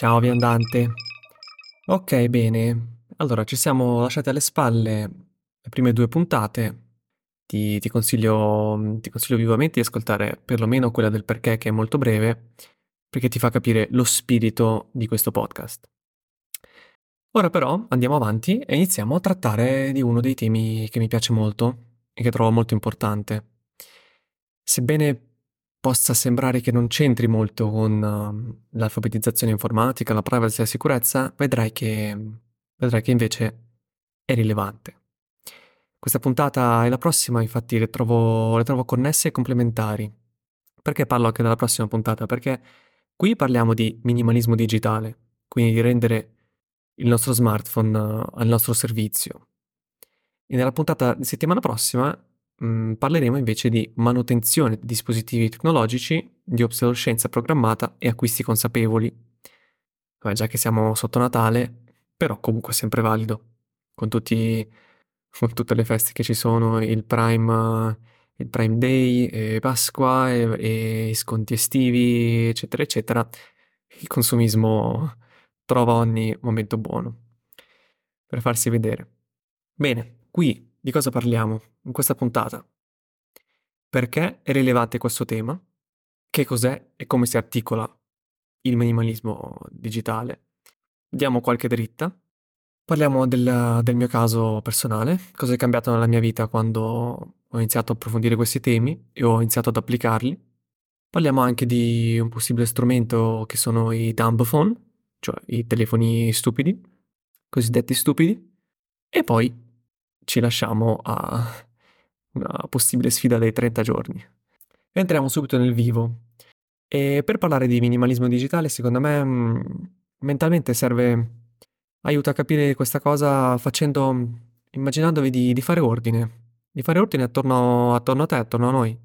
Ciao viandante. Ok, bene. Allora, ci siamo lasciati alle spalle le prime due puntate. Ti, ti consiglio, ti consiglio vivamente di ascoltare perlomeno quella del perché, che è molto breve, perché ti fa capire lo spirito di questo podcast. Ora però andiamo avanti e iniziamo a trattare di uno dei temi che mi piace molto e che trovo molto importante. Sebbene possa sembrare che non c'entri molto con uh, l'alfabetizzazione informatica, la privacy e la sicurezza, vedrai che, vedrai che invece è rilevante. Questa puntata e la prossima infatti le trovo, le trovo connesse e complementari. Perché parlo anche della prossima puntata? Perché qui parliamo di minimalismo digitale, quindi di rendere il nostro smartphone al nostro servizio. E nella puntata di settimana prossima mh, mm, parleremo invece di manutenzione di dispositivi tecnologici, di obsolescenza programmata e acquisti consapevoli. Beh, già che siamo sotto Natale, però comunque sempre valido, con, tutti, con tutte le feste che ci sono, il Prime, il Prime Day, e Pasqua e, e sconti estivi, eccetera, eccetera. Il consumismo trova ogni momento buono per farsi vedere. Bene, qui di cosa parliamo in questa puntata? Perché è rilevante questo tema? Che cos'è e come si articola il minimalismo digitale? Diamo qualche dritta. Parliamo del, del mio caso personale, cosa è cambiato nella mia vita quando ho iniziato a approfondire questi temi e ho iniziato ad applicarli. Parliamo anche di un possibile strumento che sono i dumb phone, cioè i telefoni stupidi, cosiddetti stupidi, e poi ci lasciamo a una possibile sfida dei 30 giorni. Entriamo subito nel vivo. E per parlare di minimalismo digitale, secondo me mm, mentalmente serve aiuta a capire questa cosa facendo immaginandovi di, di fare ordine, di fare ordine attorno, attorno a te, attorno a noi.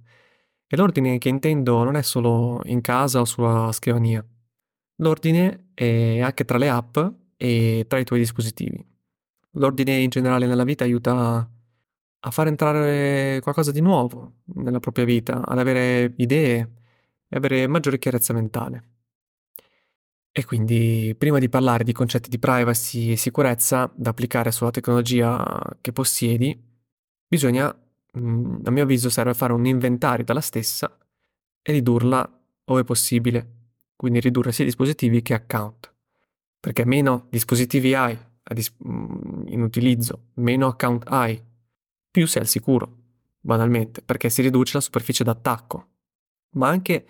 E l'ordine che intendo non è solo in casa o sulla scrivania. L'ordine è anche tra le app e tra i tuoi dispositivi. L'ordine in generale nella vita aiuta a far entrare qualcosa di nuovo nella propria vita, ad avere idee e avere maggiore chiarezza mentale. E quindi, prima di parlare di concetti di privacy e sicurezza da applicare sulla tecnologia che possiedi, bisogna, mm, a mio avviso, serve fare un inventario della stessa e ridurla ove possibile, quindi ridurre sia dispositivi che account. Perché meno dispositivi hai in utilizzo, meno account hai, più sei al sicuro, banalmente, perché si riduce la superficie d'attacco. Ma anche,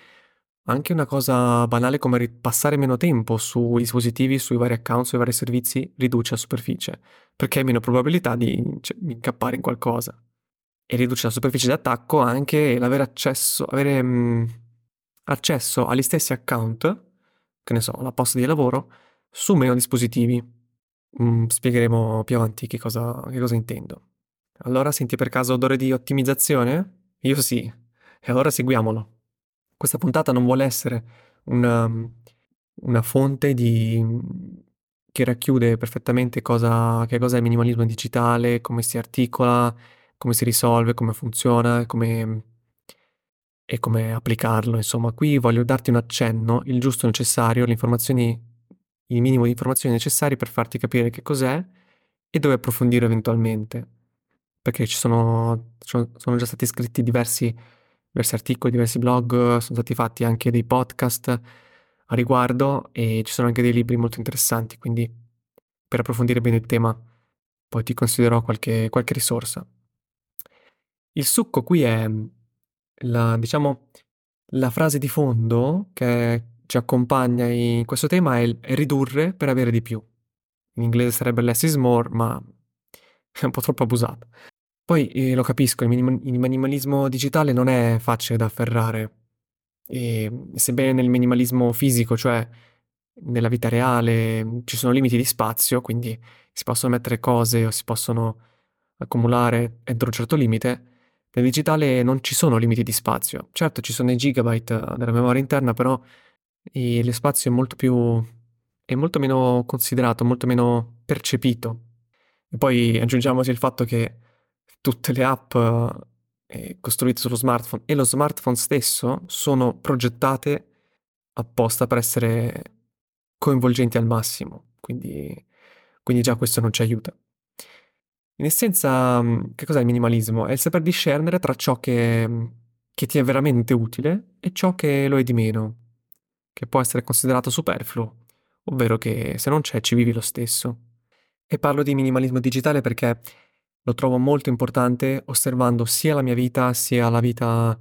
anche una cosa banale come passare meno tempo sui dispositivi, sui vari account, sui vari servizi, riduce la superficie, perché hai meno probabilità di, cioè, incappare in qualcosa. E riduce la superficie d'attacco anche l'avere accesso, avere, mh, mm, accesso agli stessi account, che ne so, la posta di lavoro, su meno dispositivi. Mm, spiegheremo più avanti che cosa, che cosa intendo. Allora senti per caso odore di ottimizzazione? Io sì. E allora seguiamolo. Questa puntata non vuole essere una, una fonte di, che racchiude perfettamente cosa, che cosa è minimalismo digitale, come si articola, come si risolve, come funziona come, e come applicarlo. Insomma, qui voglio darti un accenno, il giusto necessario, le informazioni il minimo di informazioni necessarie per farti capire che cos'è e dove approfondire eventualmente. Perché ci sono, sono già stati scritti diversi, diversi articoli, diversi blog, sono stati fatti anche dei podcast a riguardo e ci sono anche dei libri molto interessanti, quindi per approfondire bene il tema poi ti considerò qualche, qualche risorsa. Il succo qui è la, diciamo, la frase di fondo che ci accompagna in questo tema è, è ridurre per avere di più. In inglese sarebbe less is more, ma è un po' troppo abusato. Poi eh, lo capisco, il, minim- il, minimalismo digitale non è facile da afferrare. E sebbene nel minimalismo fisico, cioè nella vita reale, ci sono limiti di spazio, quindi si possono mettere cose o si possono accumulare entro un certo limite, nel digitale non ci sono limiti di spazio. Certo, ci sono i gigabyte della memoria interna, però e lo spazio è molto più è molto meno considerato, molto meno percepito. E poi aggiungiamoci il fatto che tutte le app eh, costruite sullo smartphone e lo smartphone stesso sono progettate apposta per essere coinvolgenti al massimo, quindi, quindi già questo non ci aiuta. In essenza, mm, che cos'è il minimalismo? È il saper discernere tra ciò che, che ti è veramente utile e ciò che lo è di meno, che può essere considerato superfluo, ovvero che se non c'è ci vivi lo stesso. E parlo di minimalismo digitale perché lo trovo molto importante osservando sia la mia vita sia la vita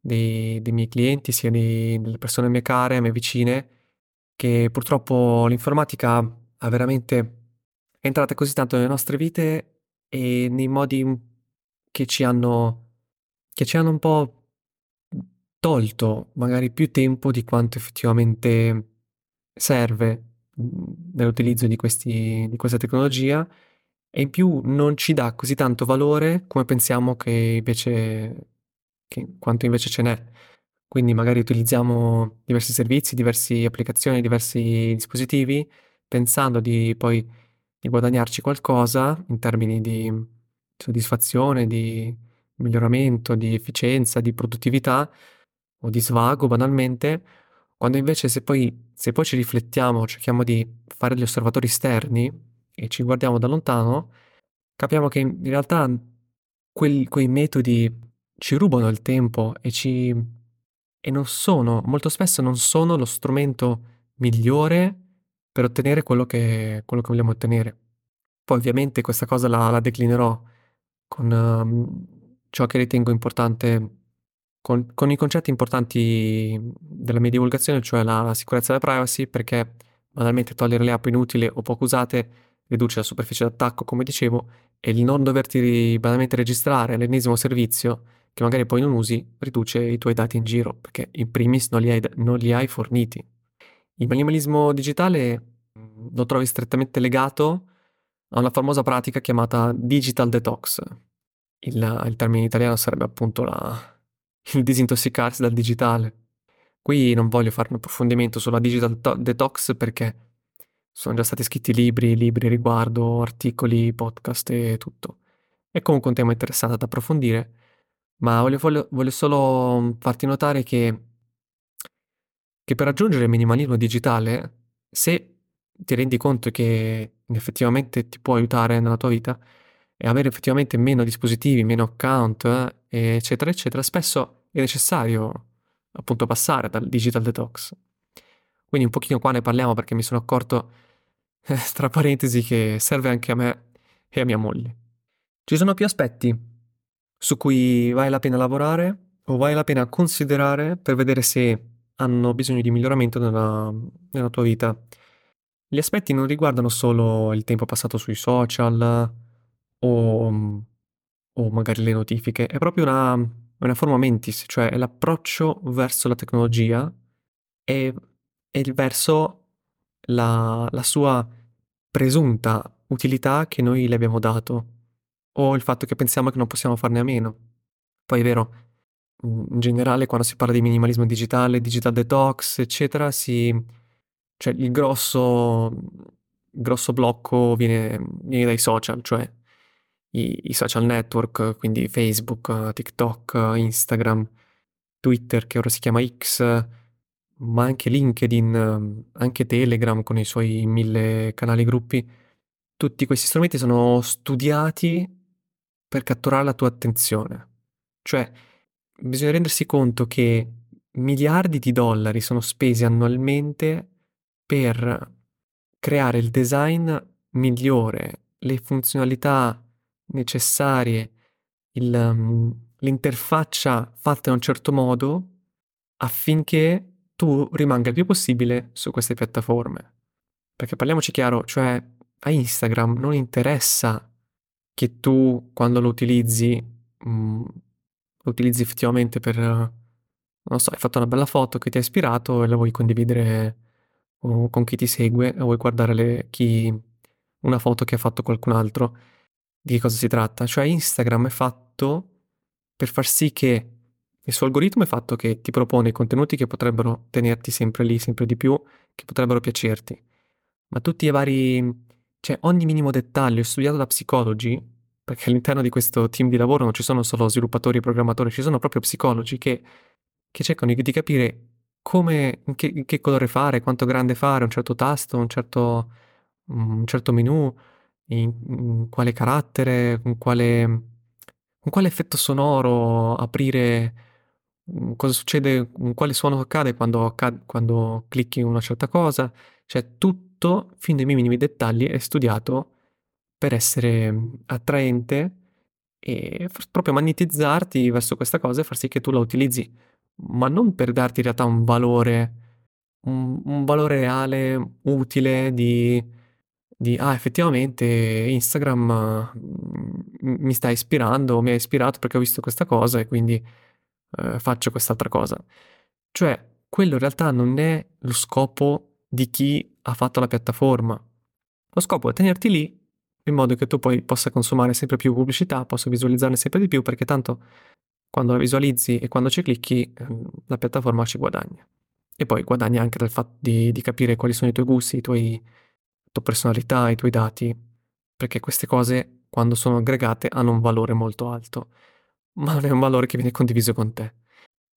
dei, dei miei clienti, sia di, delle persone me care, me vicine, che purtroppo l'informatica ha veramente è entrata così tanto nelle nostre vite e nei modi che ci hanno, che ci hanno un po' tolto magari più tempo di quanto effettivamente serve nell'utilizzo di, questi, di questa tecnologia e in più non ci dà così tanto valore come pensiamo che invece che quanto invece ce n'è. Quindi magari utilizziamo diversi servizi, diverse applicazioni, diversi dispositivi, pensando di poi di guadagnarci qualcosa in termini di soddisfazione, di miglioramento, di efficienza, di produttività o di svago banalmente, quando invece se poi, se poi ci riflettiamo, cerchiamo di fare degli osservatori esterni e ci guardiamo da lontano, capiamo che in realtà quel, quei metodi ci rubano il tempo e ci... e non sono, molto spesso non sono lo strumento migliore per ottenere quello che, quello che vogliamo ottenere. Poi ovviamente questa cosa la, la declinerò con um, ciò che ritengo importante, con, con, i concetti importanti della mia divulgazione, cioè la sicurezza e la privacy, perché banalmente togliere le app inutili o poco usate riduce la superficie d'attacco, come dicevo, e il non doverti banalmente registrare all'ennesimo servizio che magari poi non usi, riduce i tuoi dati in giro, perché in primis non li hai, non li hai forniti. Il minimalismo digitale mm, lo trovi strettamente legato a una famosa pratica chiamata digital detox. Il, il termine in italiano sarebbe appunto la, il disintossicarsi dal digitale. Qui non voglio fare un approfondimento sulla digital to- detox perché sono già stati scritti libri, libri riguardo, articoli, podcast e tutto. È comunque un tema interessante ad approfondire ma voglio, voglio, voglio solo mm, farti notare che, che per raggiungere il minimalismo digitale, se ti rendi conto che effettivamente ti può aiutare nella tua vita e avere effettivamente meno dispositivi, meno account, eh, eccetera, eccetera, spesso è necessario appunto passare dal digital detox. Quindi un pochino qua ne parliamo perché mi sono accorto, eh, tra parentesi, che serve anche a me e a mia moglie. Ci sono più aspetti su cui vale la pena lavorare o vale la pena considerare per vedere se hanno bisogno di miglioramento nella, nella tua vita. Gli aspetti non riguardano solo il tempo passato sui social o, o magari le notifiche, è proprio una, una forma mentis, cioè l'approccio verso la tecnologia e, e verso la, la sua presunta utilità che noi le abbiamo dato o il fatto che pensiamo che non possiamo farne a meno. Poi è vero, in generale quando si parla di minimalismo digitale, digital detox, eccetera, si... cioè il grosso, grosso blocco viene, viene, dai social, cioè i, i, social network, quindi Facebook, TikTok, Instagram, Twitter che ora si chiama X, ma anche LinkedIn, anche Telegram con i suoi mille canali gruppi. Tutti questi strumenti sono studiati per catturare la tua attenzione. Cioè, bisogna rendersi conto che miliardi di dollari sono spesi annualmente per creare il design migliore, le funzionalità necessarie, il, um, l'interfaccia fatta in un certo modo affinché tu rimanga il più possibile su queste piattaforme. Perché parliamoci chiaro, cioè a Instagram non interessa che tu quando lo utilizzi, mh, mm, lo utilizzi effettivamente per, non so, hai fatto una bella foto che ti ha ispirato e la vuoi condividere con chi ti segue o vuoi guardare le, chi, una foto che ha fatto qualcun altro. Di che cosa si tratta? Cioè Instagram è fatto per far sì che il suo algoritmo è fatto che ti propone contenuti che potrebbero tenerti sempre lì, sempre di più, che potrebbero piacerti. Ma tutti i vari cioè ogni minimo dettaglio studiato da psicologi, perché all'interno di questo team di lavoro non ci sono solo sviluppatori e programmatori, ci sono proprio psicologi che, che cercano di capire come che che colore fare, quanto grande fare, un certo tasto, un certo un certo menu, in in quale carattere, con quale con quale effetto sonoro aprire mhmm, cosa succede mhmm, quale suono accade quando quando clicchi una certa cosa. Cioè tutto, fin nei minimi dettagli, è studiato per essere, attraente e proprio magnetizzarti verso questa cosa e far sì che tu la utilizzi, ma non per darti in realtà un valore un un valore reale, utile di di: "Ah, effettivamente Instagram, mhmm, m mi sta ispirando, mi ha ispirato perché ho visto questa cosa e quindi, ehm, faccio quest'altra cosa." Cioè, quello in realtà non è lo scopo di chi ha fatto la piattaforma. Lo scopo è tenerti lì in modo che tu poi possa consumare sempre più pubblicità, possa visualizzarne sempre di più, perché tanto quando la visualizzi e quando ci clicchi, ehm, la piattaforma ci guadagna. E poi guadagna anche dal fatto di di capire quali sono i tuoi gusti, i tuoi tua personalità, i tuoi dati, perché queste cose quando sono aggregate hanno un valore molto alto, ma non è un valore che viene condiviso con te.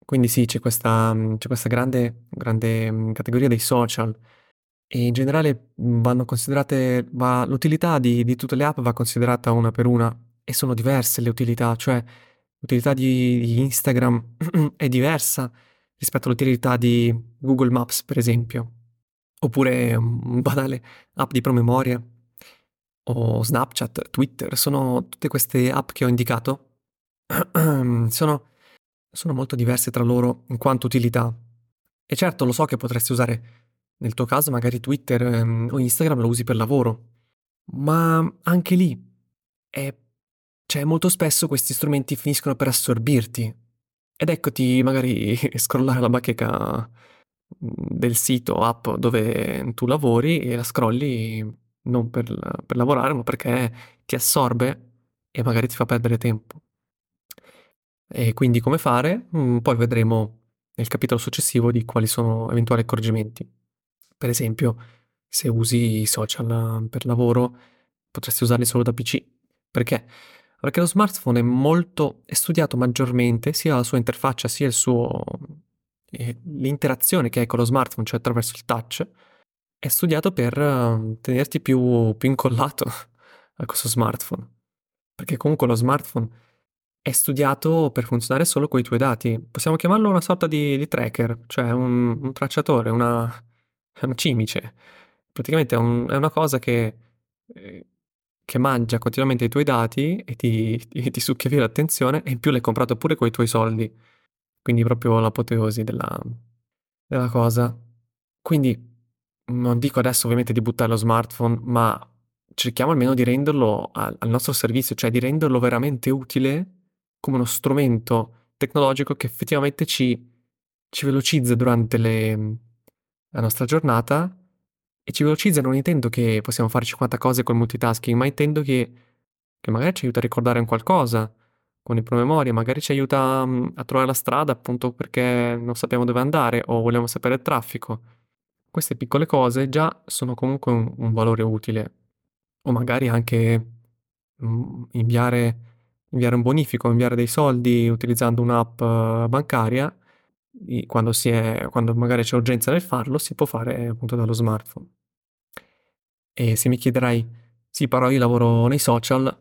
Quindi sì, c'è questa mhmm, c'è questa grande grande, mhmm, categoria dei social e in generale, mhmm, vanno considerate va l'utilità di di tutte le app va considerata una per una e sono diverse le utilità, cioè l'utilità di di Instagram è diversa rispetto all'utilità di Google Maps, per esempio. Oppure un banale app di promemoria o Snapchat, Twitter, sono tutte queste app che ho indicato sono sono molto diverse tra loro in quanto utilità. E certo, lo so che potresti usare nel tuo caso magari Twitter, ehm, o Instagram lo usi per lavoro, ma anche lì è cioè molto spesso questi strumenti finiscono per assorbirti ed eccoti magari scrollare la bacheca del sito app dove tu lavori e la scrolli non per per lavorare, ma perché ti assorbe e magari ti fa perdere tempo. E quindi come fare? Mhmm, poi vedremo nel capitolo successivo di quali sono eventuali accorgimenti. Per esempio, se usi i social per lavoro, potresti usarli solo da PC. Perché? Perché lo smartphone è molto è studiato maggiormente, sia la sua interfaccia, sia il suo ehm, l'interazione che hai con lo smartphone, cioè attraverso il touch, è studiato per uhm, tenerti più più incollato a questo smartphone. Perché comunque lo smartphone è studiato per funzionare solo coi tuoi dati. Possiamo chiamarlo una sorta di di tracker, cioè un un tracciatore, una è un cimice. Praticamente è un è una cosa che ehm, che mangia continuamente i tuoi dati e ti ti ti succhia via l'attenzione e in più l'hai comprato pure coi tuoi soldi. Quindi proprio l'apoteosi della della cosa. Quindi non dico adesso ovviamente di buttare lo smartphone, ma cerchiamo almeno di renderlo al al nostro servizio, cioè di renderlo veramente utile come uno strumento tecnologico che effettivamente ci ci velocizza durante le la nostra giornata e ci velocizza non intendo che possiamo fare 50 cose col multitasking, ma intendo che che magari ci aiuta a ricordare un qualcosa con il promemoria, magari ci aiuta, a trovare la strada appunto perché non sappiamo dove andare o vogliamo sapere il traffico. Queste piccole cose già sono comunque un un valore utile. O magari anche, inviare inviare un bonifico, inviare dei soldi utilizzando un'app bancaria, i quando è quando magari c'è urgenza nel farlo, si può fare appunto dallo smartphone. E se mi chiederai: "Sì, però io lavoro nei social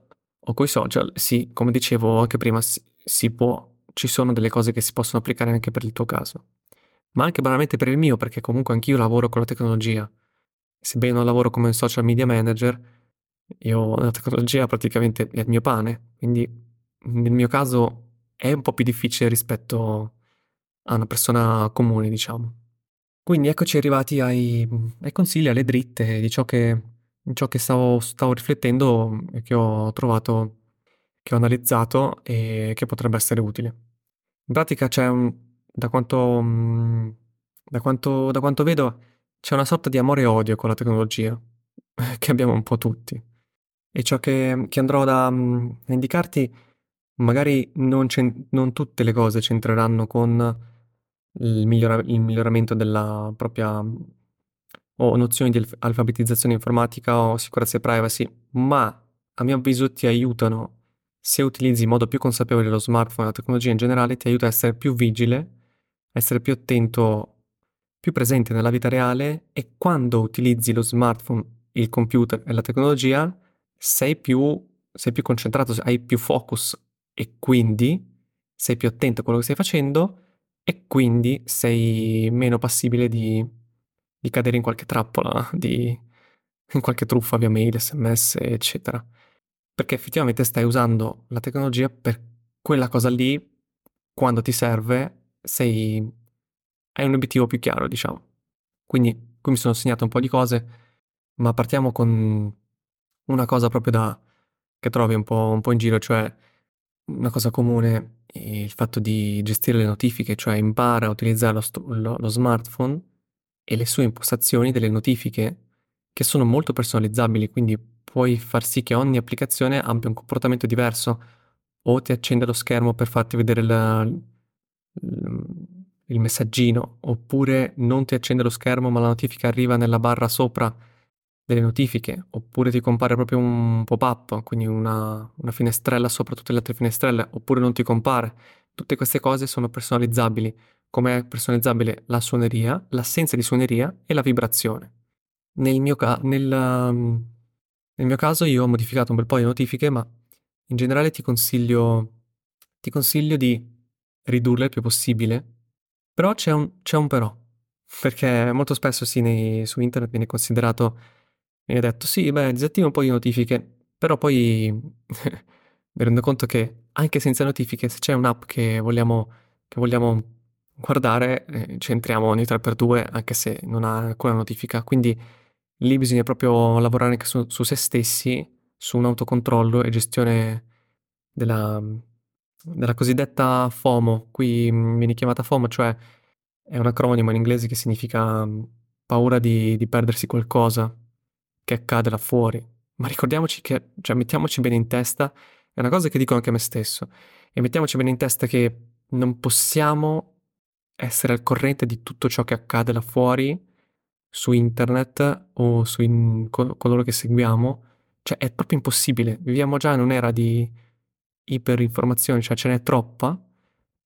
o coi social", sì, come dicevo anche prima, si può ci sono delle cose che si possono applicare anche per il tuo caso, ma anche banalmente per il mio, perché comunque anch'io lavoro con la tecnologia. Sebbene non lavoro come social media manager, io la tecnologia praticamente è il mio pane, quindi nel mio caso è un po' più difficile rispetto a una persona comune, diciamo. Quindi eccoci arrivati ai ai consigli, alle dritte di ciò che ciò che stavo stavo riflettendo e che ho trovato che ho analizzato e che potrebbe essere utile. In pratica c'è un da quanto mhmm, da quanto da quanto vedo c'è una sorta di amore e odio con la tecnologia, che abbiamo un po' tutti. E ciò che che andrò da mhmm, a indicarti magari non non tutte le cose c'entreranno con il migliora il miglioramento della propria o nozioni di alf alfabetizzazione informatica o sicurezza e privacy, ma a mio avviso ti aiutano, se utilizzi in modo più consapevole lo smartphone e la tecnologia in generale, ti aiuta a essere più vigile, a essere più attento più presente nella vita reale e quando utilizzi lo smartphone, il computer e la tecnologia sei più, sei più concentrato, hai più focus e quindi sei più attento a quello che stai facendo e quindi sei meno passibile di, di cadere in qualche trappola, di, in qualche truffa via mail, sms, eccetera. Perché effettivamente stai usando la tecnologia per quella cosa lì, quando ti serve, sei, hai un obiettivo più chiaro, diciamo. Quindi qui mi sono segnato un po' di cose, ma partiamo con una cosa proprio da, che trovi un po', un po' in giro, cioè una cosa comune il fatto di gestire le notifiche, cioè impara a utilizzare lo, st- lo, lo smartphone e le sue impostazioni delle notifiche che sono molto personalizzabili, quindi puoi far sì che ogni applicazione abbia un comportamento diverso o ti accende lo schermo per farti vedere la, il messaggino, oppure non ti accende lo schermo ma la notifica arriva nella barra sopra delle notifiche, oppure ti compare proprio un pop-up, quindi una, una finestrella sopra tutte le altre finestrelle, oppure non ti compare. Tutte queste cose sono personalizzabili, come è personalizzabile la suoneria, l'assenza di suoneria e la vibrazione. Nel mio, ca- nel, um, nel mio caso io ho modificato un bel po' di notifiche, ma in generale ti consiglio, ti consiglio di ridurle il più possibile, però c'è un, c'è un però, perché molto spesso sì, nei, su internet viene considerato ha detto sì, beh, disattiva un po' di notifiche, però poi mi rendo conto che anche senza notifiche, se c'è un'app che vogliamo, che vogliamo guardare, eh, ci entriamo ogni 3x2 anche se non ha alcuna notifica. Quindi lì bisogna proprio lavorare anche su, su se stessi, su un autocontrollo e gestione della, della cosiddetta FOMO. Qui viene chiamata FOMO, cioè è un acronimo in inglese che significa paura di, di perdersi qualcosa che accade là fuori, ma ricordiamoci che, cioè mettiamoci bene in testa, è una cosa che dico anche a me stesso, e mettiamoci bene in testa che non possiamo essere al corrente di tutto ciò che accade là fuori su internet o su in, con, coloro che seguiamo, cioè è proprio impossibile, viviamo già in un'era di iperinformazione, cioè ce n'è troppa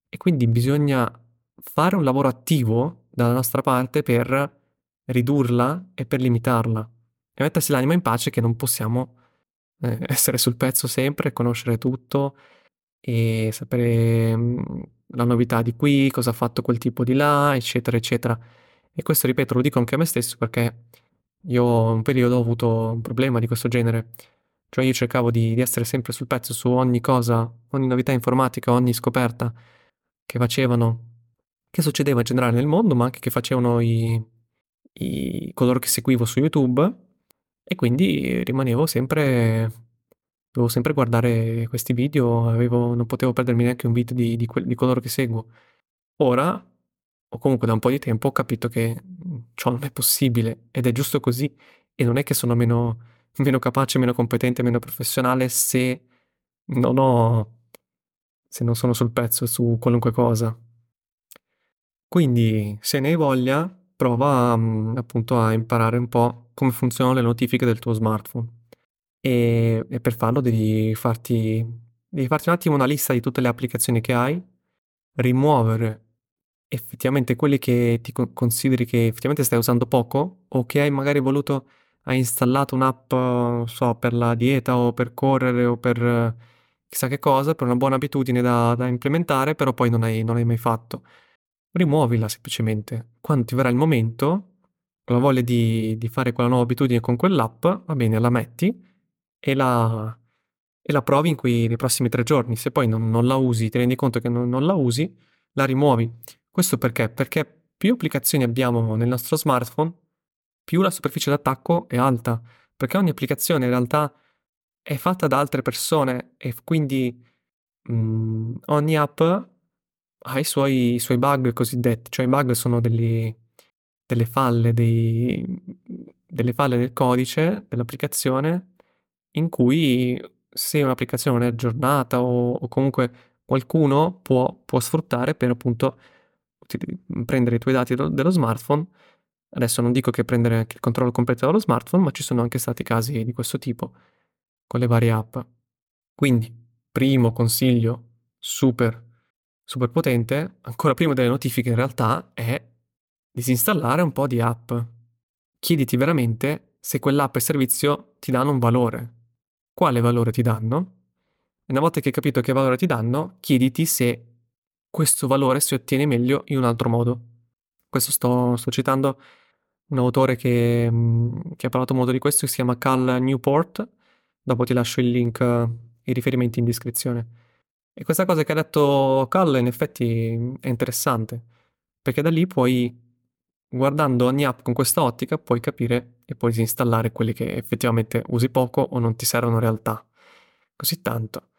e quindi bisogna fare un lavoro attivo dalla nostra parte per ridurla e per limitarla e mettersi l'anima in pace che non possiamo eh, essere sul pezzo sempre, conoscere tutto e sapere mm, la novità di qui, cosa ha fatto quel tipo di là, eccetera, eccetera. E questo, ripeto, lo dico anche a me stesso perché io un periodo ho avuto un problema di questo genere. Cioè io cercavo di, di essere sempre sul pezzo su ogni cosa, ogni novità informatica, ogni scoperta che facevano, che succedeva in generale nel mondo, ma anche che facevano i, i coloro che seguivo su YouTube e quindi rimanevo sempre dovevo sempre guardare questi video, avevo non potevo perdermi neanche un video di di que di coloro che seguo. Ora, o comunque da un po' di tempo, ho capito che, mhmm, ciò non è possibile ed è giusto così e non è che sono meno meno capace, meno competente, meno professionale se non ho se non sono sul pezzo su qualunque cosa. Quindi, se ne hai voglia, prova, mhmm, appunto a imparare un po' come funzionano le notifiche del tuo smartphone. E, e per farlo devi farti, devi farti un attimo una lista di tutte le applicazioni che hai, rimuovere effettivamente quelli che ti consideri che effettivamente stai usando poco o che hai magari voluto, hai installato un'app, so, per la dieta o per correre o per chissà che cosa, per una buona abitudine da, da implementare, però poi non hai, non mai fatto. Rimuovila semplicemente. Quando ti verrà il momento, la voglia di, di fare quella nuova abitudine con quell'app, va bene, la metti e la, e la provi in quei, nei prossimi tre giorni. Se poi non, non la usi, ti rendi conto che non, non, la usi, la rimuovi. Questo perché? Perché più applicazioni abbiamo nel nostro smartphone, più la superficie d'attacco è alta. Perché ogni applicazione in realtà è fatta da altre persone e quindi mh, mm, ogni app ha i suoi, i suoi bug cosiddetti. Cioè i bug sono degli delle falle, dei, delle falle nel codice dell'applicazione in cui se un'applicazione non è aggiornata o, o comunque qualcuno può, può, sfruttare per appunto prendere i tuoi dati dello smartphone. Adesso non dico che prendere anche il controllo completo dello smartphone, ma ci sono anche stati casi di questo tipo con le varie app. Quindi, primo consiglio super, super potente, ancora prima delle notifiche in realtà, è disinstallare un po' di app. Chiediti veramente se quell'app e servizio ti danno un valore. Quale valore ti danno? E una volta che hai capito che valore ti danno, chiediti se questo valore si ottiene meglio in un altro modo. Questo sto, sto citando un autore che, che, ha parlato molto di questo, si chiama Cal Newport. Dopo ti lascio il link e i riferimenti in descrizione. E questa cosa che ha detto Cal in effetti è interessante, perché da lì puoi guardando ogni app con questa ottica puoi capire e puoi disinstallare quelle che effettivamente usi poco o non ti servono in realtà così tanto.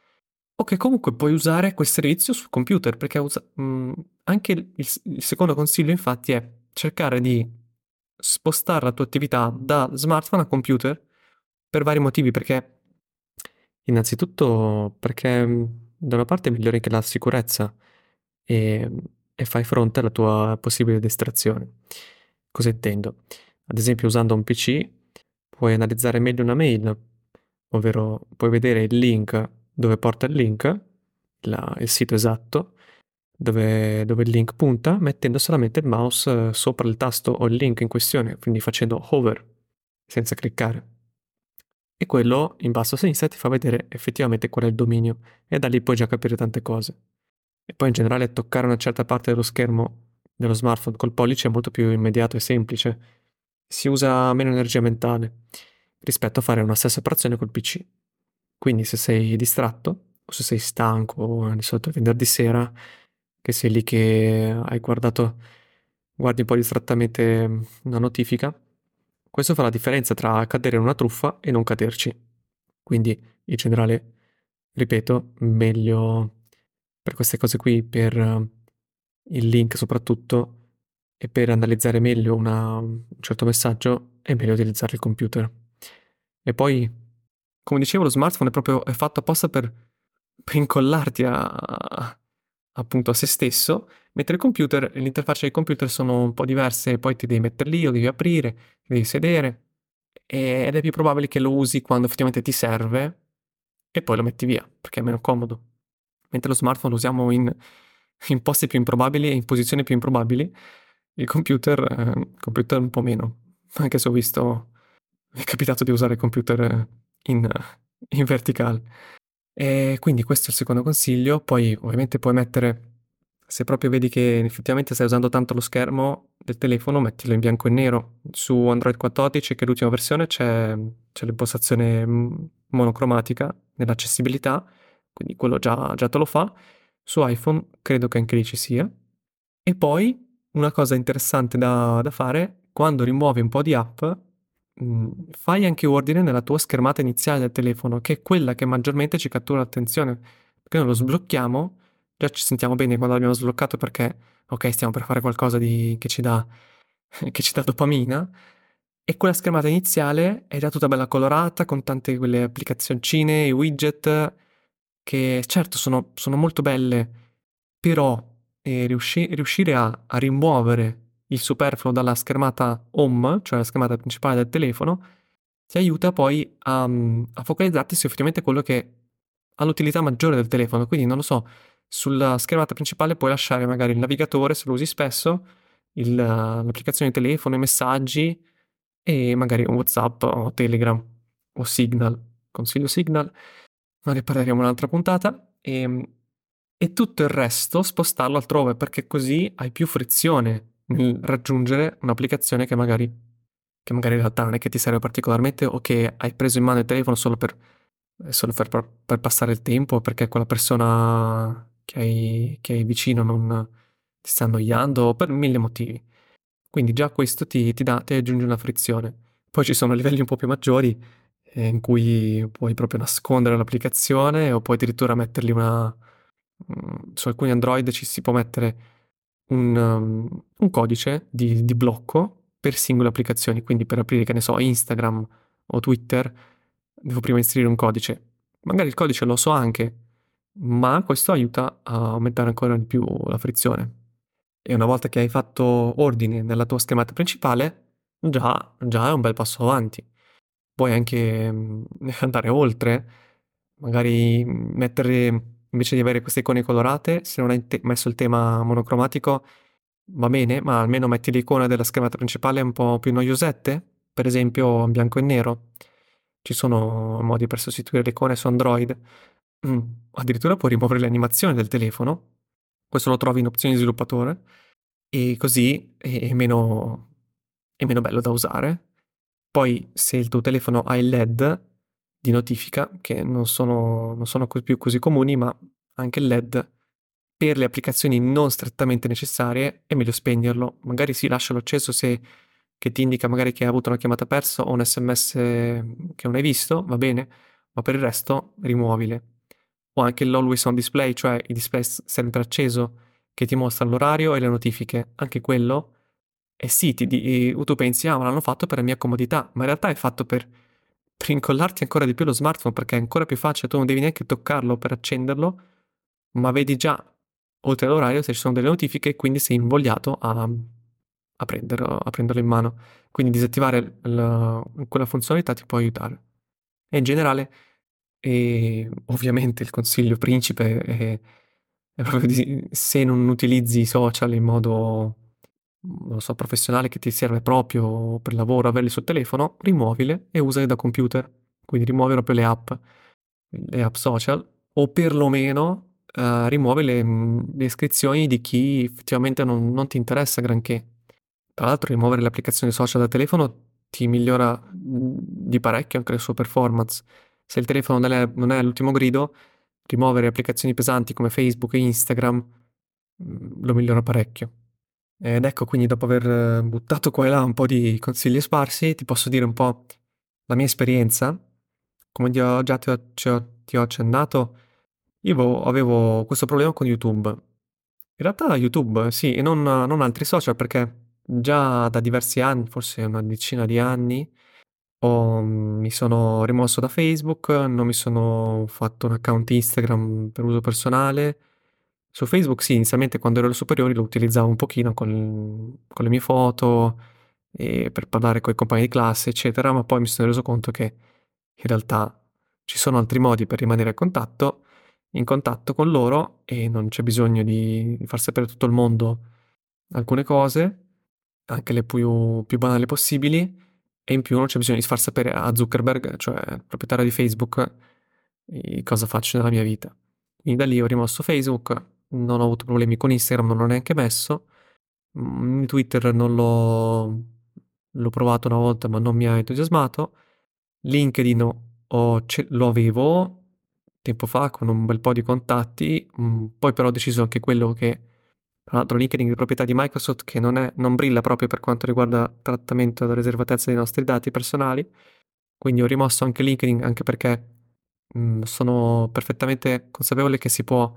O che comunque puoi usare quel servizio sul computer, perché usa- mh, mm, anche il, il secondo consiglio infatti è cercare di spostare la tua attività da smartphone a computer per vari motivi, perché innanzitutto perché mm, da una parte migliori anche la sicurezza e e fai fronte alla tua possibile distrazione. Cosa intendo? Ad esempio usando un PC puoi analizzare meglio una mail, ovvero puoi vedere il link dove porta il link, la, il sito esatto, dove, dove, il link punta, mettendo solamente il mouse sopra il tasto o il link in questione, quindi facendo hover, senza cliccare. E quello in basso a sinistra ti fa vedere effettivamente qual è il dominio e da lì puoi già capire tante cose. E poi in generale toccare una certa parte dello schermo dello smartphone col pollice è molto più immediato e semplice. Si usa meno energia mentale rispetto a fare una stessa operazione col PC. Quindi se sei distratto o se sei stanco di solito venerdì sera che sei lì che hai guardato guardi un po' distrattamente una notifica, questo fa la differenza tra cadere in una truffa e non caderci. Quindi in generale, ripeto, meglio per queste cose qui, per uh, il link soprattutto, e per analizzare meglio una, un certo messaggio, è meglio utilizzare il computer. E poi, come dicevo, lo smartphone è proprio è fatto apposta per, per incollarti a, appunto a se stesso, mentre il computer, l'interfaccia del computer sono un po' diverse, poi ti devi mettere lì, lo devi aprire, ti devi sedere, ed è più probabile che lo usi quando effettivamente ti serve e poi lo metti via, perché è meno comodo mentre lo smartphone lo usiamo in, in posti più improbabili e in posizioni più improbabili, il computer, eh, computer un po' meno, anche se ho visto, mi è capitato di usare il computer in, in verticale. E quindi questo è il secondo consiglio, poi ovviamente puoi mettere, se proprio vedi che effettivamente stai usando tanto lo schermo del telefono, mettilo in bianco e nero. Su Android 14, che è l'ultima versione, c'è, c'è l'impostazione monocromatica nell'accessibilità, quindi quello già, già te lo fa. Su iPhone credo che anche lì ci sia. E poi una cosa interessante da, da fare, quando rimuovi un po' di app, mh, mm, fai anche ordine nella tua schermata iniziale del telefono, che è quella che maggiormente ci cattura l'attenzione. Perché noi lo sblocchiamo, già ci sentiamo bene quando l'abbiamo sbloccato perché, ok, stiamo per fare qualcosa di, che, ci dà, che ci dà dopamina, e quella schermata iniziale è già tutta bella colorata, con tante quelle applicazioncine, i widget, che certo sono, sono molto belle, però eh, riusci- riuscire a, a, rimuovere il superfluo dalla schermata home, cioè la schermata principale del telefono, ti aiuta poi a, a focalizzarti su effettivamente quello che ha l'utilità maggiore del telefono. Quindi non lo so, sulla schermata principale puoi lasciare magari il navigatore se lo usi spesso, il, l'applicazione di telefono, i messaggi e magari un WhatsApp o Telegram o Signal. Consiglio Signal ma ne parleremo un'altra puntata, e, ehm, e tutto il resto spostarlo altrove, perché così hai più frizione nel raggiungere un'applicazione che magari, che magari in realtà non è che ti serve particolarmente o che hai preso in mano il telefono solo per, solo per, per, passare il tempo, perché quella persona che hai, che hai vicino non ti sta annoiando, o per mille motivi. Quindi già questo ti, ti, dà, ti aggiunge una frizione. Poi ci sono livelli un po' più maggiori in cui puoi proprio nascondere l'applicazione o puoi addirittura metterli una... Mm, su alcuni Android ci si può mettere un, um, un codice di, di, blocco per singole applicazioni, quindi per aprire, che ne so, Instagram o Twitter, devo prima inserire un codice. Magari il codice lo so anche, ma questo aiuta a aumentare ancora di più la frizione. E una volta che hai fatto ordine nella tua schermata principale, già, già è un bel passo avanti puoi anche mhmm, andare oltre, magari mettere invece di avere queste icone colorate, se non hai te- messo il tema monocromatico, va bene, ma almeno metti l'icona della schermata principale un po' più noiosette, per esempio in bianco e nero. Ci sono modi per sostituire le icone su Android. Mm. Addirittura puoi rimuovere le animazioni del telefono. Questo lo trovi in opzioni di sviluppatore. E così è meno, è meno bello da usare. Poi, se il tuo telefono ha il LED di notifica, che non sono, non sono più così comuni, ma anche il LED per le applicazioni non strettamente necessarie è meglio spegnerlo. Magari sì, lascialo acceso se che ti indica magari che hai avuto una chiamata persa o un sms che non hai visto, va bene, ma per il resto rimuovile. O anche l'always on display, cioè il display sempre acceso che ti mostra l'orario e le notifiche, anche quello è sì, ti, tu pensi, ah, ma l'hanno fatto per la mia comodità, ma in realtà è fatto per, per incollarti ancora di più lo smartphone perché è ancora più facile, tu non devi neanche toccarlo per accenderlo, ma vedi già oltre all'orario se ci sono delle notifiche, quindi sei invogliato a, a, prenderlo, a prenderlo, in mano. Quindi disattivare la, quella funzionalità ti può aiutare. E in generale, e ovviamente il consiglio principe è, è proprio di, se non utilizzi i social in modo non so, professionale che ti serve proprio per lavoro averli sul telefono, rimuovile e usali da computer. Quindi rimuovi proprio le app, le app social, o perlomeno uh, rimuove le, le, iscrizioni di chi effettivamente non, non, ti interessa granché. Tra l'altro rimuovere le applicazioni social da telefono ti migliora di parecchio anche le sue performance. Se il telefono non è, non è all'ultimo grido, rimuovere applicazioni pesanti come Facebook e Instagram lo migliora parecchio. Ed ecco, quindi dopo aver buttato qua e là un po' di consigli sparsi, ti posso dire un po' la mia esperienza. Come già ti ho, ti ho accennato, io avevo questo problema con YouTube. In realtà YouTube, sì, e non, non altri social, perché già da diversi anni, forse una decina di anni, ho, mi sono rimosso da Facebook, non mi sono fatto un account Instagram per uso personale. Su Facebook sì, inizialmente quando ero alle superiori lo utilizzavo un pochino con, con le mie foto, per parlare con i compagni di classe, eccetera, ma poi mi sono reso conto che in realtà ci sono altri modi per rimanere in contatto in contatto con loro e non c'è bisogno di far sapere a tutto il mondo alcune cose, anche le più, più banali possibili, e in più non c'è bisogno di far sapere a Zuckerberg, cioè il proprietario di Facebook, cosa faccio nella mia vita. Quindi da lì ho rimosso Facebook, non ho avuto problemi con Instagram, non l'ho neanche messo, mm, Twitter non l'ho, l'ho provato una volta ma non mi ha entusiasmato, LinkedIn ho, lo avevo, tempo fa con un bel po' di contatti, mh, poi però ho deciso anche quello che, tra l'altro LinkedIn di proprietà di Microsoft, che non, è, non brilla proprio per quanto riguarda trattamento e riservatezza dei nostri dati personali, quindi ho rimosso anche LinkedIn anche perché mh, sono perfettamente consapevole che si può,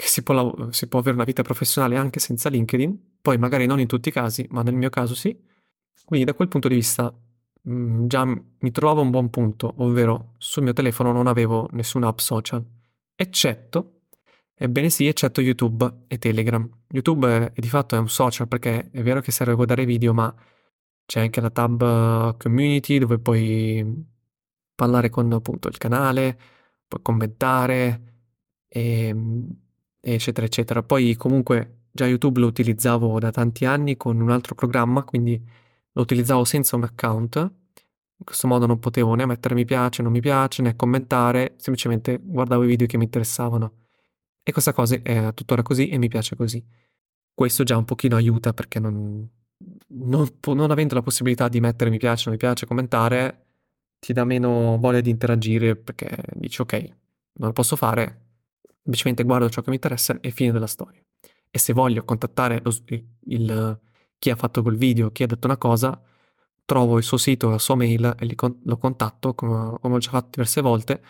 che si può, si può avere una vita professionale anche senza LinkedIn, poi magari non in tutti i casi, ma nel mio caso sì. Quindi da quel punto di vista Mhmm, già mi trovavo a un buon punto, ovvero sul mio telefono non avevo nessuna app social, eccetto, ebbene sì, eccetto YouTube e Telegram. YouTube è, di fatto è un social perché è vero che serve a guardare video, ma c'è anche la tab community dove puoi parlare con appunto il canale, puoi commentare, e, ehm, eccetera, eccetera. Poi comunque già YouTube lo utilizzavo da tanti anni con un altro programma, quindi lo utilizzavo senza un account, in questo modo non potevo né mettere mi piace, non mi piace, né commentare, semplicemente guardavo i video che mi interessavano. E questa cosa è tuttora così e mi piace così. Questo già un pochino aiuta perché non, non, non avendo la possibilità di mettere mi piace, non mi piace, commentare, ti dà meno voglia di interagire perché dici ok, non lo posso fare, semplicemente guardo ciò che mi interessa e fine della storia. E se voglio contattare lo, il, chi ha fatto quel video, chi ha detto una cosa, trovo il suo sito, la sua mail e con- lo contatto come, come, ho già fatto diverse volte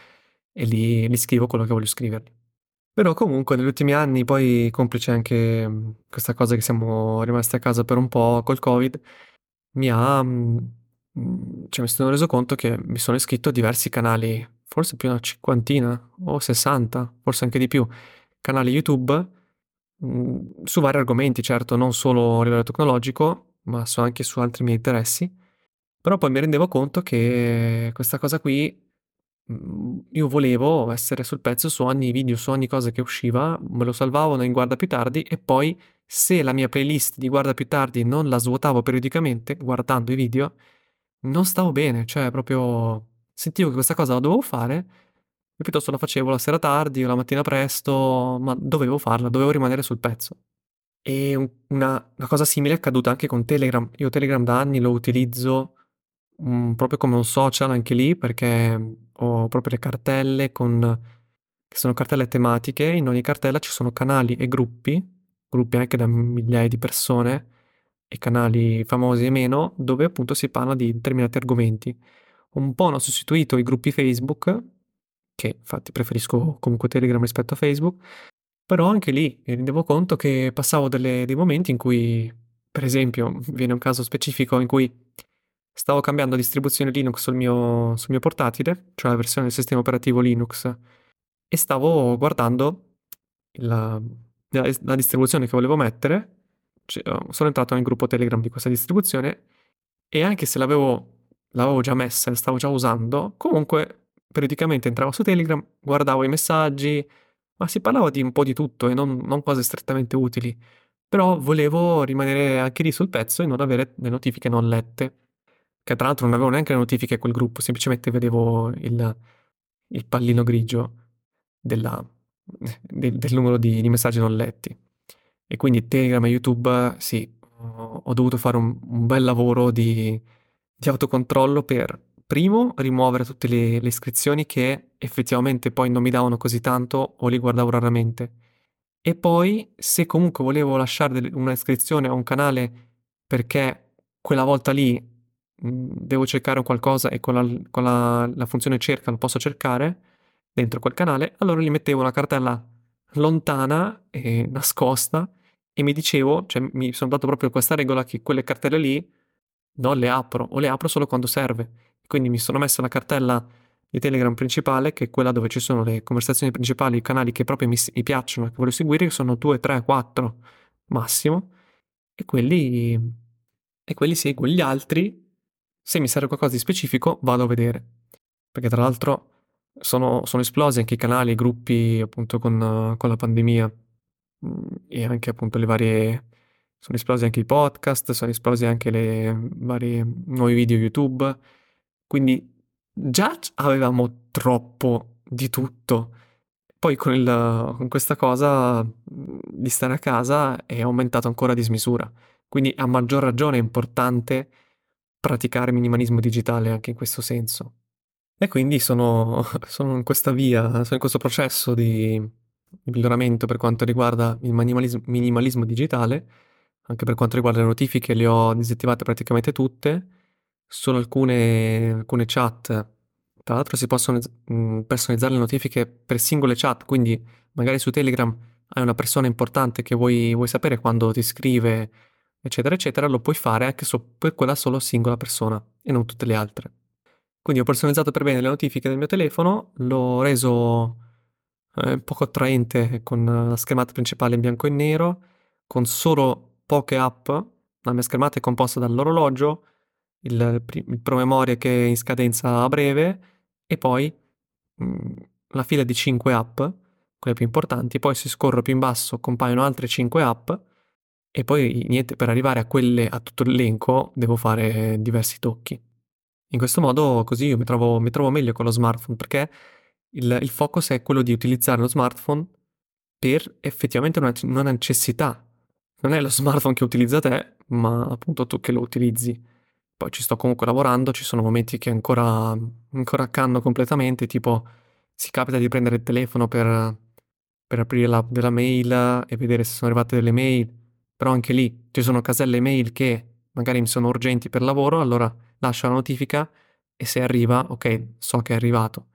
e gli, gli scrivo quello che voglio scrivergli. Però comunque negli ultimi anni, poi complice anche questa cosa che siamo rimasti a casa per un po' col Covid, mi ha... Cioè mi sono reso conto che mi sono iscritto a diversi canali, forse più una cinquantina o sessanta, forse anche di più, canali YouTube Mhmm, su vari argomenti, certo, non solo a livello tecnologico, ma su anche su altri miei interessi. Però poi mi rendevo conto che questa cosa qui, mhmm, io volevo essere sul pezzo su ogni video, su ogni cosa che usciva, me lo salvavo in guarda più tardi e poi se la mia playlist di guarda più tardi non la svuotavo periodicamente guardando i video, non stavo bene, cioè proprio sentivo che questa cosa la dovevo fare e piuttosto la facevo la sera tardi o la mattina presto, ma dovevo farla, dovevo rimanere sul pezzo. E una, una cosa simile è accaduta anche con Telegram. Io Telegram da anni lo utilizzo um, proprio come un social anche lì perché ho proprio le cartelle con, che sono cartelle tematiche. In ogni cartella ci sono canali e gruppi, gruppi anche da migliaia di persone e canali famosi e meno, dove appunto si parla di determinati argomenti. Un po' hanno sostituito i gruppi Facebook, che infatti preferisco comunque Telegram rispetto a Facebook, però anche lì mi rendevo conto che passavo delle, dei momenti in cui, per esempio, viene un caso specifico in cui stavo cambiando distribuzione Linux sul mio, sul mio portatile, cioè la versione del sistema operativo Linux, e stavo guardando la, la, la distribuzione che volevo mettere. Cioè, sono entrato nel gruppo Telegram di questa distribuzione e anche se l'avevo, l'avevo già messa la stavo già usando, comunque periodicamente entravo su Telegram, guardavo i messaggi, ma si parlava di un po' di tutto e non, non cose strettamente utili. Però volevo rimanere anche lì sul pezzo e non avere le notifiche non lette. Che tra l'altro non avevo neanche le notifiche a quel gruppo, semplicemente vedevo il, il pallino grigio della, del, del, numero di, di, messaggi non letti. E quindi Telegram e YouTube, sì, ho, ho dovuto fare un, un bel lavoro di, di autocontrollo per Primo, rimuovere tutte le, le, iscrizioni che effettivamente poi non mi davano così tanto o li guardavo raramente. E poi, se comunque volevo lasciare una iscrizione a un canale perché quella volta lì mh, devo cercare qualcosa e con, la, con la, la funzione cerca lo posso cercare dentro quel canale, allora gli mettevo una cartella lontana e nascosta e mi dicevo, cioè mi sono dato proprio questa regola che quelle cartelle lì non le apro o le apro solo quando serve quindi mi sono messo la cartella di Telegram principale, che è quella dove ci sono le conversazioni principali, i canali che proprio mi, mi piacciono, che voglio seguire, che sono 2, 3, 4 massimo, e quelli, e quelli seguo. Gli altri, se mi serve qualcosa di specifico, vado a vedere. Perché tra l'altro sono, sono esplosi anche i canali, i gruppi appunto con, con la pandemia mm, e anche appunto le varie... Sono esplosi anche i podcast, sono esplosi anche le varie nuovi video YouTube quindi già avevamo troppo di tutto. Poi con, il, con questa cosa di stare a casa è aumentato ancora di smisura. Quindi a maggior ragione è importante praticare minimalismo digitale anche in questo senso. E quindi sono, sono in questa via, sono in questo processo di miglioramento per quanto riguarda il minimalismo, minimalismo digitale, anche per quanto riguarda le notifiche le ho disattivate praticamente tutte solo alcune, alcune chat. Tra l'altro si possono mm, personalizzare le notifiche per singole chat, quindi magari su Telegram hai una persona importante che vuoi, vuoi sapere quando ti scrive, eccetera, eccetera, lo puoi fare anche so per quella solo singola persona e non tutte le altre. Quindi ho personalizzato per bene le notifiche del mio telefono, l'ho reso eh, poco attraente con la schermata principale in bianco e nero, con solo poche app. La mia schermata è composta dall'orologio, il, il promemoria che è in scadenza a breve e poi mh, mm, la fila di 5 app, quelle più importanti, poi se scorro più in basso compaiono altre 5 app e poi niente, per arrivare a quelle, a tutto l'elenco, devo fare diversi tocchi. In questo modo così io mi trovo, mi trovo meglio con lo smartphone perché il, il, focus è quello di utilizzare lo smartphone per effettivamente una, una necessità. Non è lo smartphone che utilizza te, ma appunto tu che lo utilizzi. Poi ci sto comunque lavorando, ci sono momenti che ancora, ancora accanno completamente, tipo si capita di prendere il telefono per, per aprire l'app della mail e vedere se sono arrivate delle mail, però anche lì ci sono caselle mail che magari mi sono urgenti per lavoro, allora lascio la notifica e se arriva, ok, so che è arrivato.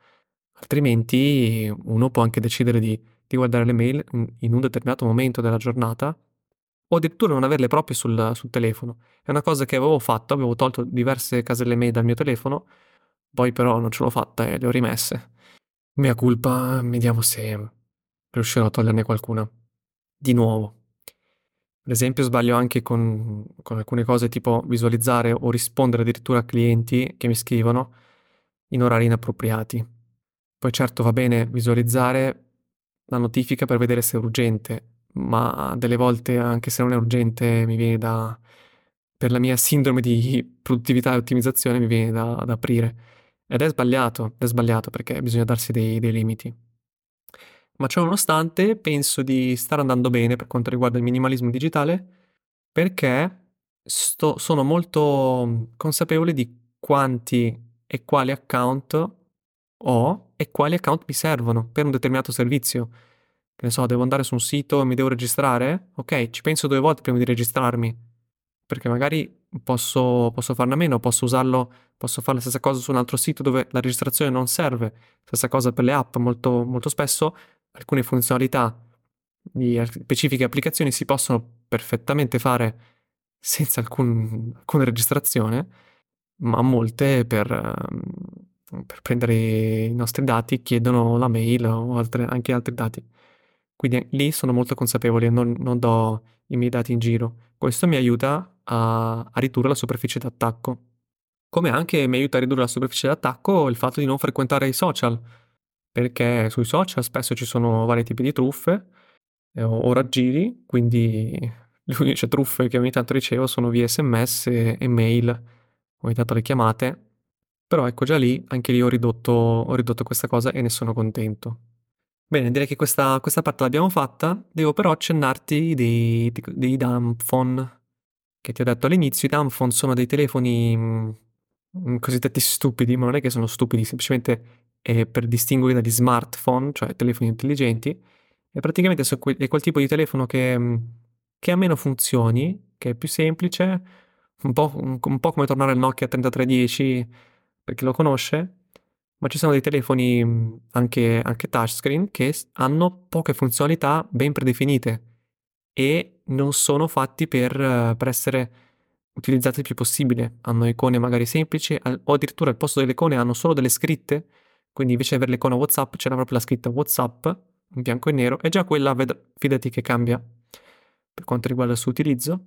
Altrimenti uno può anche decidere di, di guardare le mail in un determinato momento della giornata o addirittura non averle proprio sul, sul, telefono. È una cosa che avevo fatto, avevo tolto diverse caselle mail dal mio telefono, poi però non ce l'ho fatta e le ho rimesse. Mia colpa, vediamo se riuscirò a toglierne qualcuna. Di nuovo. Per esempio sbaglio anche con, con alcune cose tipo visualizzare o rispondere addirittura a clienti che mi scrivono in orari inappropriati. Poi certo va bene visualizzare la notifica per vedere se è urgente, ma delle volte, anche se non è urgente, mi viene da per la mia sindrome di produttività e ottimizzazione mi viene da da aprire. Ed è sbagliato, è sbagliato perché bisogna darsi dei dei limiti. Ma ciononostante penso di stare andando bene per quanto riguarda il minimalismo digitale, perché sto sono molto consapevole di quanti e quali account ho e quali account mi servono per un determinato servizio. Che ne so, devo andare su un sito e mi devo registrare? Okay, ci penso 2 volte prima di registrarmi, perché magari posso posso farne a meno, posso usarlo posso fare la stessa cosa su un altro sito dove la registrazione non serve. Stessa cosa per le app, molto molto spesso alcune funzionalità di specifiche applicazioni si possono perfettamente fare senza alcun alcuna registrazione, ma molte per per prendere i nostri dati chiedono la mail o altre anche altri dati. Quindi lì sono molto consapevole non non do i miei dati in giro. Questo mi aiuta a a ridurre la superficie d'attacco. Come anche mi aiuta a ridurre la superficie d'attacco il fatto di non frequentare i social, perché sui social spesso ci sono vari tipi di truffe, o o raggiri, quindi le unici truffe che ogni tanto ricevo sono via SMS e mail, ogni tanto le chiamate. Però ecco già lì, anche lì ho ridotto ho ridotto questa cosa e ne sono contento. Bene, direi che questa questa parte l'abbiamo fatta. Devo però accennarti dei dei dumbphone che ti ho detto all'inizio. I dumbphone sono dei telefoni, mhmm, mhmm, cosiddetti stupidi, ma non è che sono stupidi, semplicemente è per distinguerli dagli smartphone, cioè telefoni intelligenti, e praticamente so quel è quel tipo di telefono che mhmm, che ha meno funzioni, che è più semplice, un po' un un po' come tornare al Nokia 3310 per chi lo conosce, ma ci sono dei telefoni, mhmm, anche anche touchscreen che hanno poche funzionalità ben predefinite e non sono fatti per per essere utilizzati il più possibile. Hanno icone magari semplici o addirittura al posto delle icone hanno solo delle scritte, quindi invece di aver l'icona WhatsApp c'era proprio la scritta WhatsApp in bianco e nero e già quella ved fidati che cambia per quanto riguarda il suo utilizzo.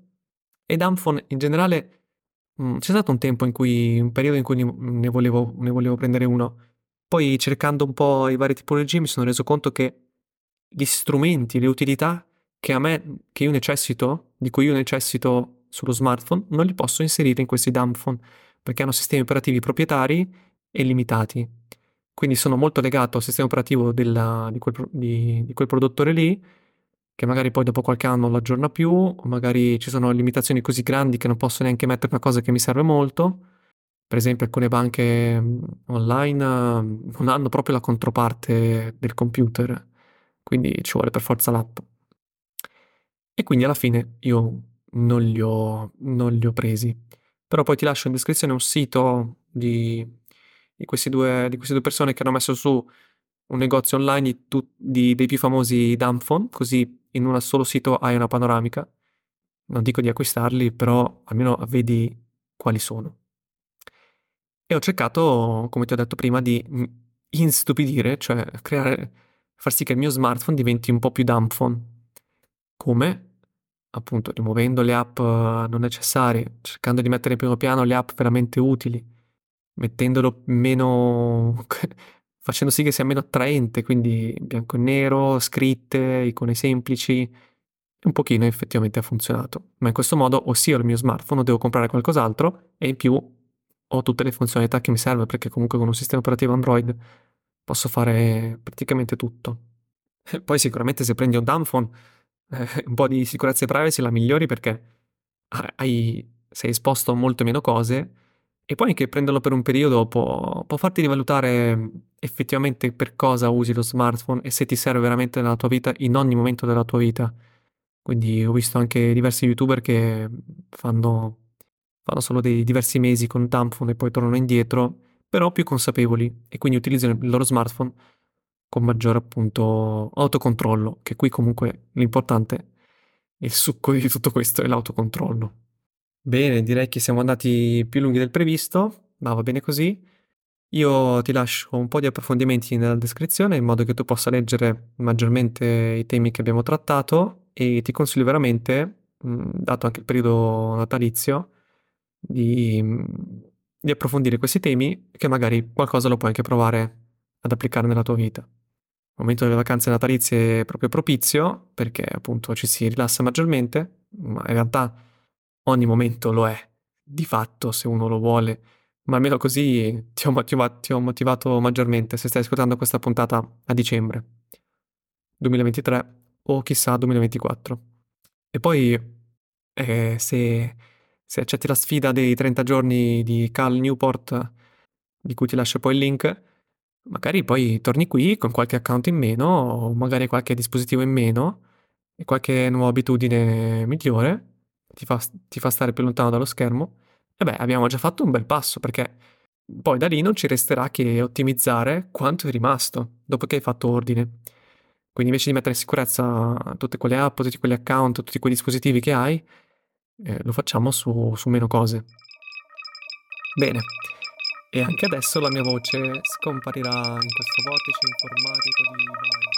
E dumbphone in generale, mhmm, c'è stato un tempo in cui un periodo in cui ne volevo ne volevo prendere uno. Poi cercando un po' i vari tipologie mi sono reso conto che gli strumenti, le utilità che a me che io necessito di cui io necessito sullo smartphone, non li posso inserire in questi dumbphone, perché hanno sistemi operativi proprietari e limitati. Quindi sono molto legato al sistema operativo della di quel di di quel produttore lì, che magari poi dopo qualche anno lo aggiorna più, o magari ci sono limitazioni così grandi che non posso neanche mettere una cosa che mi serve molto. Per esempio alcune banche, online non hanno proprio la controparte del computer, quindi ci vuole per forza l'app. E quindi alla fine io non li ho non li ho presi. Però poi ti lascio in descrizione un sito di di 2 di queste 2 persone che hanno messo su un negozio online di tu di dei più famosi dumbphone, così in una solo sito hai una panoramica. Non dico di acquistarli, però almeno vedi quali sono. E ho cercato, come ti ho detto prima, di, mhmm, instupidire, cioè creare far sì che il mio smartphone diventi un po' più dumbphone. Come? Appunto rimuovendo le app non necessarie, cercando di mettere in primo piano le app veramente utili, mettendolo meno facendo sì che sia meno attraente, quindi bianco e nero, scritte, icone semplici. Un pochino effettivamente ha funzionato, ma in questo modo o sì ho il mio smartphone o devo comprare qualcos'altro e in più ho tutte le funzionalità che mi serve, perché comunque con un sistema operativo Android posso fare praticamente tutto. E poi sicuramente se prendi un dumbphone, eh, un po' di sicurezza e privacy la migliori perché ha hai sei esposto a molte meno cose e poi anche prenderlo per un periodo può può farti rivalutare effettivamente per cosa usi lo smartphone e se ti serve veramente nella tua vita in ogni momento della tua vita. Quindi ho visto anche diversi youtuber che fanno fanno solo dei diversi mesi con dumbphone e poi tornano indietro, però più consapevoli e quindi utilizzano il loro smartphone con maggiore appunto autocontrollo, che qui comunque l'importante il succo di tutto questo è l'autocontrollo. Bene, direi che siamo andati più lunghi del previsto, ma va bene così. Io ti lascio un po' di approfondimenti nella descrizione in modo che tu possa leggere maggiormente i temi che abbiamo trattato e ti consiglio veramente, dato anche il periodo natalizio, di di approfondire questi temi che magari qualcosa lo puoi anche provare ad applicare nella tua vita. momento delle vacanze natalizie è proprio propizio perché appunto ci si rilassa maggiormente, ma in realtà ogni momento lo è, di fatto se uno lo vuole, ma almeno così ti ho, motiva- ti ho motivato maggiormente se stai ascoltando questa puntata a dicembre 2023 o chissà 2024. E poi eh, se, se accetti la sfida dei 30 giorni di Cal Newport, di cui ti lascio poi il link, magari poi torni qui con qualche account in meno, o magari qualche dispositivo in meno, e qualche nuova abitudine migliore, ti fa, ti fa stare più lontano dallo schermo, e beh, abbiamo già fatto un bel passo, perché poi da lì non ci resterà che ottimizzare quanto è rimasto, dopo che hai fatto ordine. Quindi invece di mettere in sicurezza tutte quelle app, tutti quegli account, tutti quei dispositivi che hai, eh, lo facciamo su, su meno cose. Bene, e anche adesso la mia voce scomparirà in questo vortice informatico di